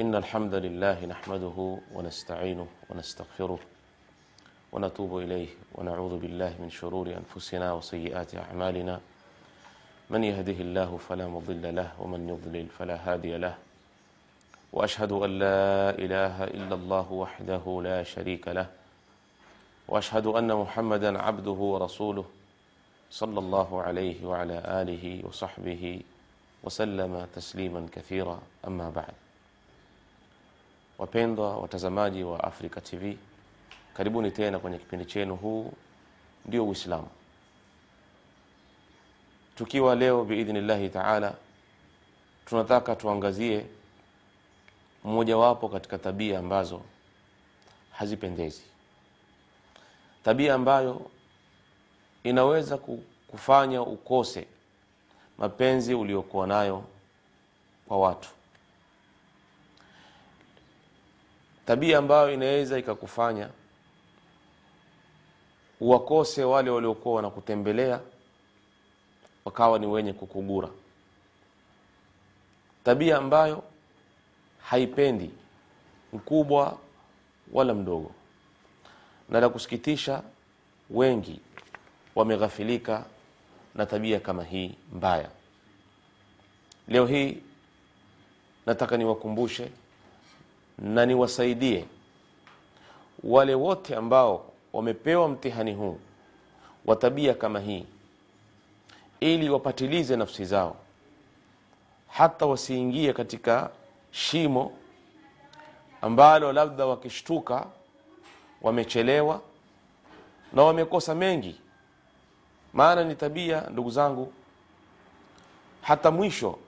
إن الحمد لله نحمده ونستعينه ونستغفره ونتوب إليه ونعوذ بالله من شرور أنفسنا وسيئات أعمالنا. من يهده الله فلا مضل له ومن يضلل فلا هادي له. وأشهد أن لا إله إلا الله وحده لا شريك له. وأشهد أن محمدا عبده ورسوله صلى الله عليه وعلى آله وصحبه وسلم تسليما كثيرا. أما بعد. Wapendwa watazamaji wa Africa TV karibuni tena kwenye kipindi chenu huu ndio Uislamu. Tukiwa leo biidhnillahi taala tunataka tuangazie mmojawapo katika tabia ambazo hazipendezi. Tabia ambayo inaweza kufanya ukose mapenzi uliokuwa nayo kwa watu tabia ambayo inaweza ikakufanya wakose wale waliokuwa wanakutembelea wakawa ni wenye kukugura. Tabia ambayo haipendi mkubwa wala mdogo. Na la kusikitisha wengi wameghafilika na tabia kama hii mbaya. Leo hii nataka niwakumbushe na niwasaidie. Wale wote ambao wamepewa mtihani huu wa tabia kama hii ili wapatilize nafsi zao hata wasiingie katika shimo ambalo labda wakishtuka wamechelewa na wamekosa mengi. Maana ni tabia ndugu zangu hata mwisho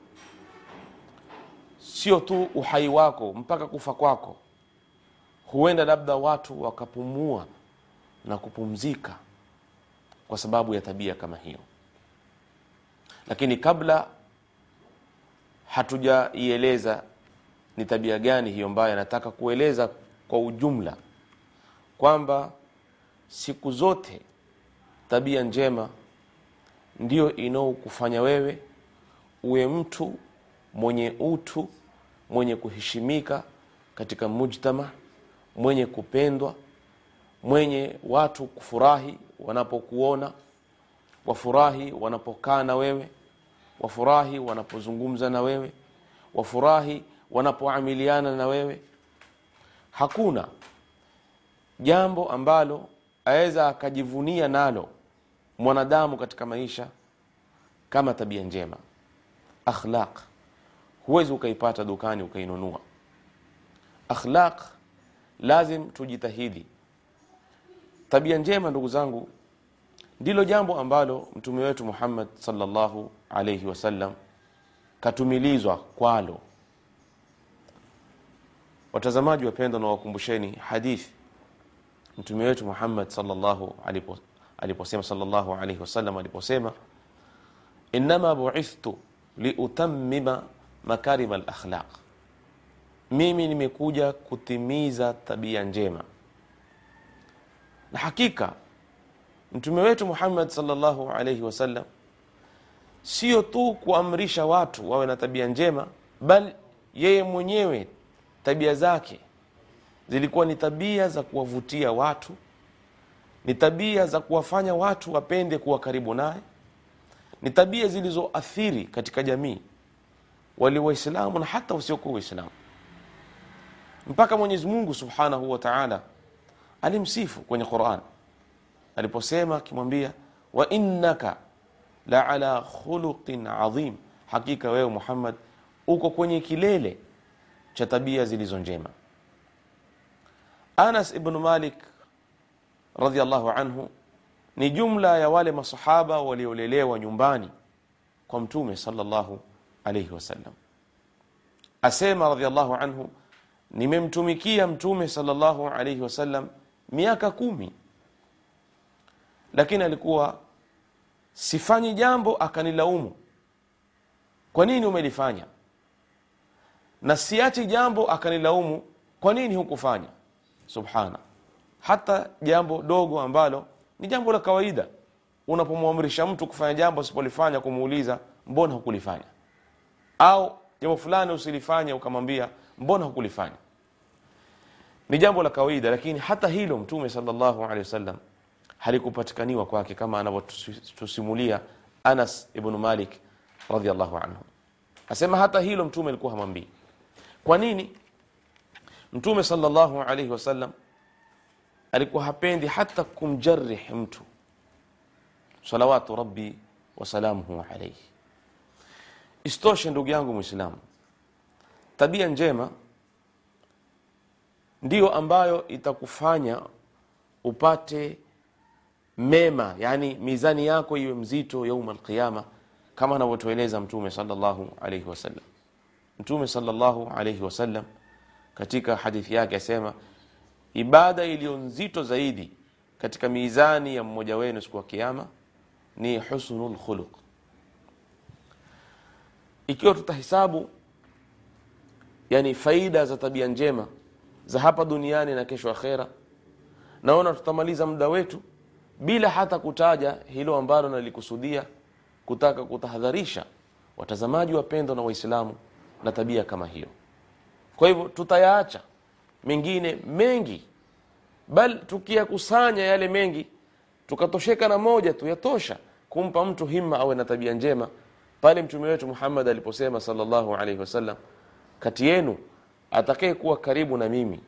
sio tu uhai wako mpaka kufa kwako. Huenda labda watu wakapumua na kupumzika kwa sababu ya tabia kama hiyo. Lakini kabla hatujaieleza ni tabia gani hiyo mbaya nataka kueleza kwa ujumla kwamba siku zote tabia njema ndio inaokufanya wewe uwe mtu mwenye utu mwenye kuheshimika katika mujtama mwenye kupendwa mwenye watu kufurahi wanapokuona wafurahi wanapokaa na wewe wafurahi wanapozungumza na wewe wafurahi wanapoamiliana na wewe. Hakuna jambo ambalo aweza akajivunia nalo mwanadamu katika maisha kama tabia njema akhlaq huwezi ukaipata dukani ukainunua. Akhlaq lazim tujitahidi. Tabia njema ndugu zangu ndilo jambo ambalo mtume wetu Muhammad sallallahu alayhi wasallam katumilizwa kwalo. Watazamaji wapendwa na wakumbusheni hadithi mtume wetu Muhammad sallallahu alipo aliposema sallallahu alayhi wasallam aliposema innama bu'ithtu liutammima makarima al-akhlaq. Mimi nimekuja kutimiza tabia njema. Na hakika mtume wetu Muhammad sallallahu alaihi wasallam sio tu kuamrisha watu wawe na tabia njema bali yeye mwenyewe tabia zake. Zilikuwa ni tabia za kuwavutia watu ni tabia za kuwafanya watu wapende kuwa karibu naye ni tabia zilizoathiri katika jamii wali waislamu na hata wasiokuwa waislamu. Mpaka mwenyezi mungu subhanahu wa taala alimsifu kwenye quran. Aliposema akimwambia wa innaka la ala khuluqin adhim hakika wewe muhammad uko kwenye kilele cha tabia zilizo njema. Anas ibnu malik radiallahu anhu ni jumla ya wale masahaba waliolelewa nyumbani kwa mtume sallallahu alayhi wasallam. Asema radhiallahu anhu nimemtumikia mtume sallallahu alaihi wasallam miaka kumi. Lakini alikuwa sifanyi jambo akanilaumu. Kwa nini umelifanya? Na siachi jambo akanilaumu. Kwa nini hukufanya? Subhana hata jambo dogo ambalo ni jambo la kawaida. Unapomwamrisha mtu kufanya jambo asipolifanya kumuuliza mbona hukulifanya au jambo fulani usilifanye ukamwambia mbona hukulifanya? Ni jambo la kawaida lakini hata hilo mtume sallallahu alaihi wasallam halikupatikaniwa kwake kama anavyotusimulia anas ibnu malik radiallahu anhu. Asema hata hilo mtume alikuwa hamwambii. Kwa nini? Mtume sallallahu alaihi wasallam alikuwa hapendi hata kumjarih mtu. Salawatu rabbi wasalamuhu alaihi isitoshe ndugu yangu mwislamu tabia njema ndiyo ambayo itakufanya upate mema yani mizani yako iwe mzito yauma alqiyama kama anavyotueleza mtume sallallahu alaihi wasallam mtume sallallahu alaihi wasallam katika hadithi yake asema ibada iliyo nzito zaidi katika mizani ya mmoja wenu siku ya kiyama ni husnul khuluq ikiwa tutahesabu yani faida za tabia njema za hapa duniani na kesho akhera naona tutamaliza muda wetu bila hata kutaja hilo ambalo nalikusudia kutaka kutahadharisha watazamaji wapendwa na waislamu na tabia kama hiyo. Kwa hivyo tutayaacha mengine mengi bal tukiyakusanya yale mengi tukatosheka na moja tu yatosha kumpa mtu himma awe na tabia njema pale mtume wetu muhammad aliposema sallallahu alaihi wasallam kati yenu atakaye kuwa karibu na mimi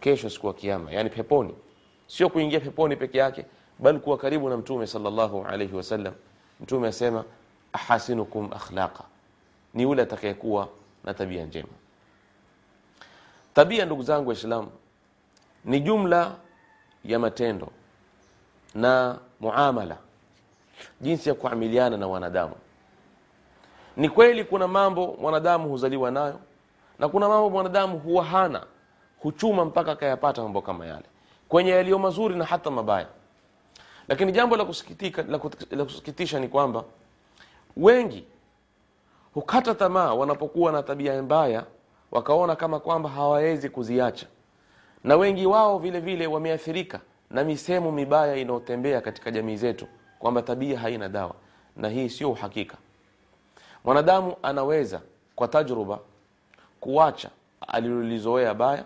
kesho siku ya kiyama, yani peponi. Sio kuingia peponi peke yake bali kuwa karibu na mtume sallallahu alaihi wasallam. Mtume asema ahasinukum akhlaqa ni yule atakayekuwa na tabia njema. Tabia ndugu zangu waislamu ni jumla ya matendo na muamala jinsi ya kuamiliana na wanadamu ni kweli kuna mambo mwanadamu huzaliwa nayo na kuna mambo mwanadamu huwa hana huchuma mpaka akayapata mambo kama yale kwenye yaliyo mazuri na hata mabaya. Lakini jambo la kusikitika la, kusikitisha ni kwamba wengi hukata tamaa wanapokuwa na tabia mbaya wakaona kama kwamba hawawezi kuziacha. Na wengi wao vile vile wameathirika na misemo mibaya inayotembea katika jamii zetu kwamba tabia haina dawa na hii sio uhakika mwanadamu anaweza kwa tajruba kuacha alilolizoea baya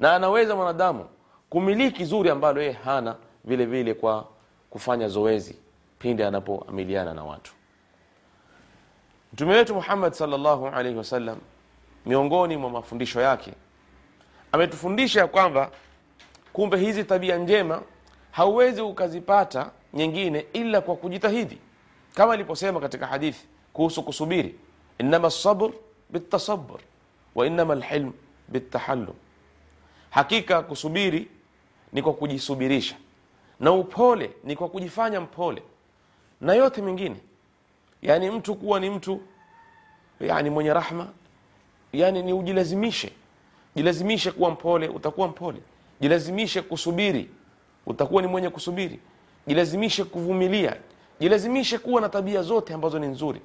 na anaweza mwanadamu kumiliki zuri ambalo yeye hana vile vile kwa kufanya zoezi pindi anapoamiliana na watu. Mtume wetu muhammad salllahu alaihi wasallam miongoni mwa mafundisho yake ametufundisha ya kwamba kumbe hizi tabia njema hauwezi ukazipata nyingine ila kwa kujitahidi. Kama aliposema katika hadithi kuhusu kusubiri. Innama sabr bitasabur wa lhilm bitahallum hakika kusubiri ni kwa kujisubirisha na upole ni kwa kujifanya mpole na yote mengine. Yani mtu kuwa ni mtu yani mwenye rahma yani ni ujilazimishe. Jilazimishe kuwa mpole utakuwa mpole. Jilazimishe kusubiri utakuwa ni mwenye kusubiri. Jilazimishe kuvumilia. Jilazimishe kuwa na tabia zote ambazo ni nzuri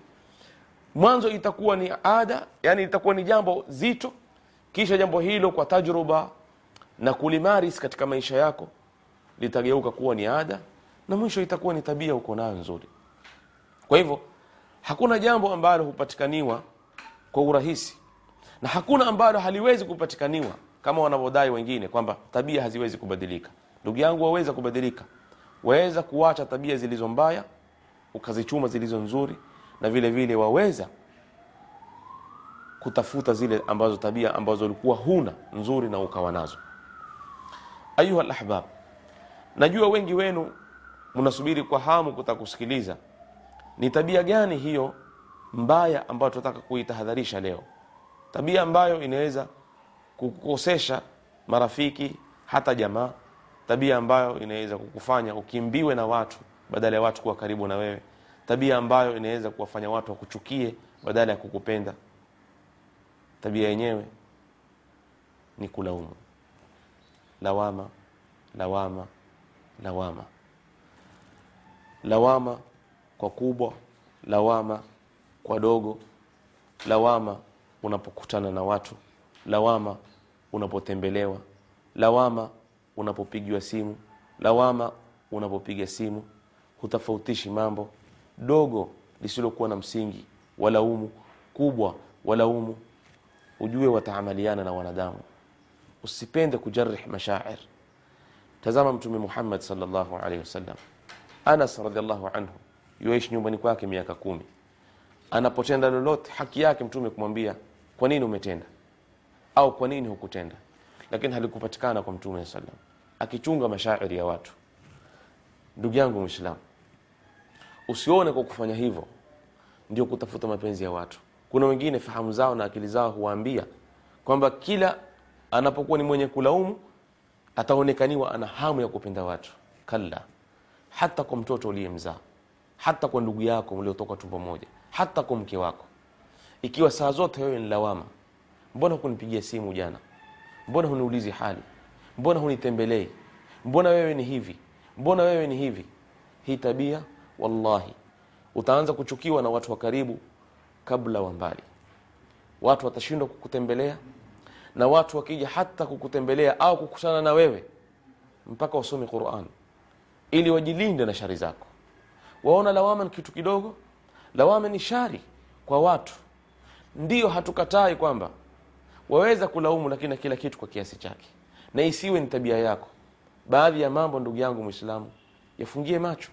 mwanzo itakuwa ni ada yani itakuwa ni jambo zito kisha jambo hilo kwa tajruba na kulimaris katika maisha yako litageuka kuwa ni ada na mwisho itakuwa ni tabia uko nayo nzuri. Kwa hivyo hakuna jambo ambalo hupatikaniwa kwa urahisi na hakuna ambalo haliwezi kupatikaniwa kama wanavyodai wengine kwamba tabia haziwezi kubadilika. Ndugu yangu waweza kubadilika. Waweza kuacha tabia zilizo mbaya ukazichuma zilizo nzuri na vile vile waweza kutafuta zile ambazo tabia ambazo ulikuwa huna nzuri na ukawa nazo. Ayuha lahbab najua wengi wenu mnasubiri kwa hamu kutaka kusikiliza ni tabia gani hiyo mbaya ambayo tunataka kuitahadharisha leo? Tabia ambayo inaweza kukukosesha marafiki hata jamaa. Tabia ambayo inaweza kukufanya ukimbiwe na watu badala ya watu kuwa karibu na wewe tabia ambayo inaweza kuwafanya watu wakuchukie badala ya kukupenda. Tabia yenyewe ni kulaumu. Lawama lawama lawama. Lawama kwa kubwa lawama kwa dogo. Lawama unapokutana na watu. Lawama unapotembelewa. Lawama unapopigiwa simu. Lawama unapopiga simu. Hutofautishi mambo dogo lisilokuwa na msingi walaumu kubwa walaumu ujue wataamaliana na wanadamu. Usipende kujarih mashair. Tazama mtume muhammad sallallahu alaihi wasallam. Anas radiallahu anhu yuishi nyumbani kwake miaka kumi. Anapotenda lolote haki yake mtume kumwambia kwa nini umetenda? Au kwa nini hukutenda? Lakini halikupatikana kwa mtume sallam akichunga mashairi ya watu. Ndugu yangu mwislamu usione kwa kufanya hivyo. Ndio kutafuta mapenzi ya watu. Kuna wengine fahamu zao na akili zao huwaambia kwamba kila anapokuwa ni mwenye kulaumu ataonekaniwa ana hamu ya kupenda watu. Kalla. Hata kwa mtoto uliyemzaa. Hata kwa ndugu yako mliotoka tumbo moja. Hata kwa mke wako. Ikiwa saa zote wewe ni lawama mbona hukunipigia simu jana? Mbona huniulizi hali? Mbona hunitembelei? Mbona wewe ni hivi? Mbona wewe ni hivi? Hii tabia wallahi. Utaanza kuchukiwa na watu wa karibu kabla wa mbali. Watu watashindwa kukutembelea na watu wakija hata kukutembelea au kukutana na wewe mpaka wasome Qur'an. Ili wajilinde na shari zako. Waona lawama ni kitu kidogo lawama ni shari kwa watu. Ndiyo hatukatai kwamba waweza kulaumu lakini kila kitu kwa kiasi chake. Na isiwe ni tabia yako. Baadhi ya mambo ndugu yangu mwislamu yafungie macho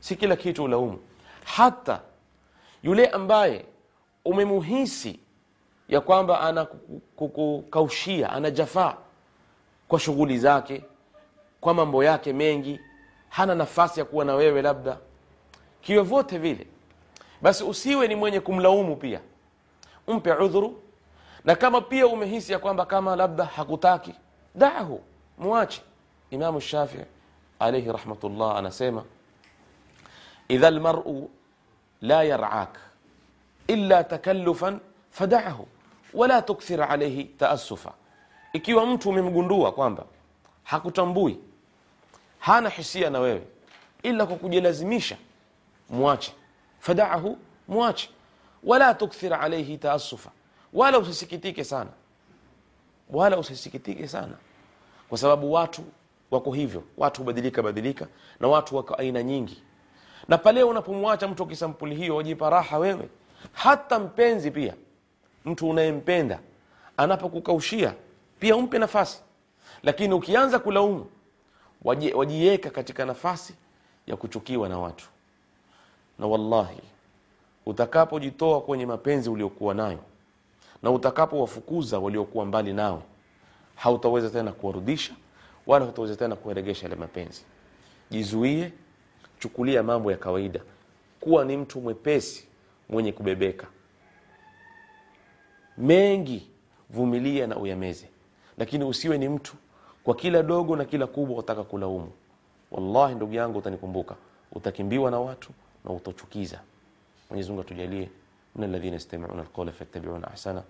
si kila kitu ulaumu. Hata yule ambaye umemuhisi ya kwamba ana kukaushia ana jafaa kwa shughuli zake kwa mambo yake mengi hana nafasi ya kuwa na wewe labda kivyovyote vile basi usiwe ni mwenye kumlaumu pia. Umpe udhuru. Na kama pia umehisi ya kwamba kama labda hakutaki dahu muache. Imamu shafii alaihi rahmatullah anasema idha lmaru la yarak illa takallufan fadahu wala tukthir alaihi taasufa ikiwa mtu umemgundua kwamba hakutambui hana hisia na wewe ila kwa kujilazimisha mwache. Fadaahu mwache. Wala tukthir alaihi taasufa wala usisikitike sana. Wala usisikitike sana. Kwa sababu watu wako hivyo. Watu hubadilika badilika na watu wako aina nyingi na pale unapomwacha mtu akisampuli hiyo wajipa raha wewe. Hata mpenzi pia mtu unayempenda anapokukaushia pia umpe nafasi. Lakini ukianza kulaumu wajiweka katika nafasi ya kuchukiwa na watu. Na wallahi utakapojitoa kwenye mapenzi uliokuwa nayo na utakapowafukuza waliokuwa mbali nawe hautaweza tena kuwarudisha wala hutaweza tena kuwaregesha yale mapenzi. Jizuie chukulia mambo ya kawaida. Kuwa ni mtu mwepesi mwenye kubebeka. Mengi vumilia na uyameze. Lakini usiwe ni mtu kwa kila dogo na kila kubwa utaka kulaumu. Wallahi ndugu yangu utanikumbuka. Utakimbiwa na watu na utachukiza mwenyezi mungu atujalie. Min alladhina yastami'una alqawla fayattabi'una ahsana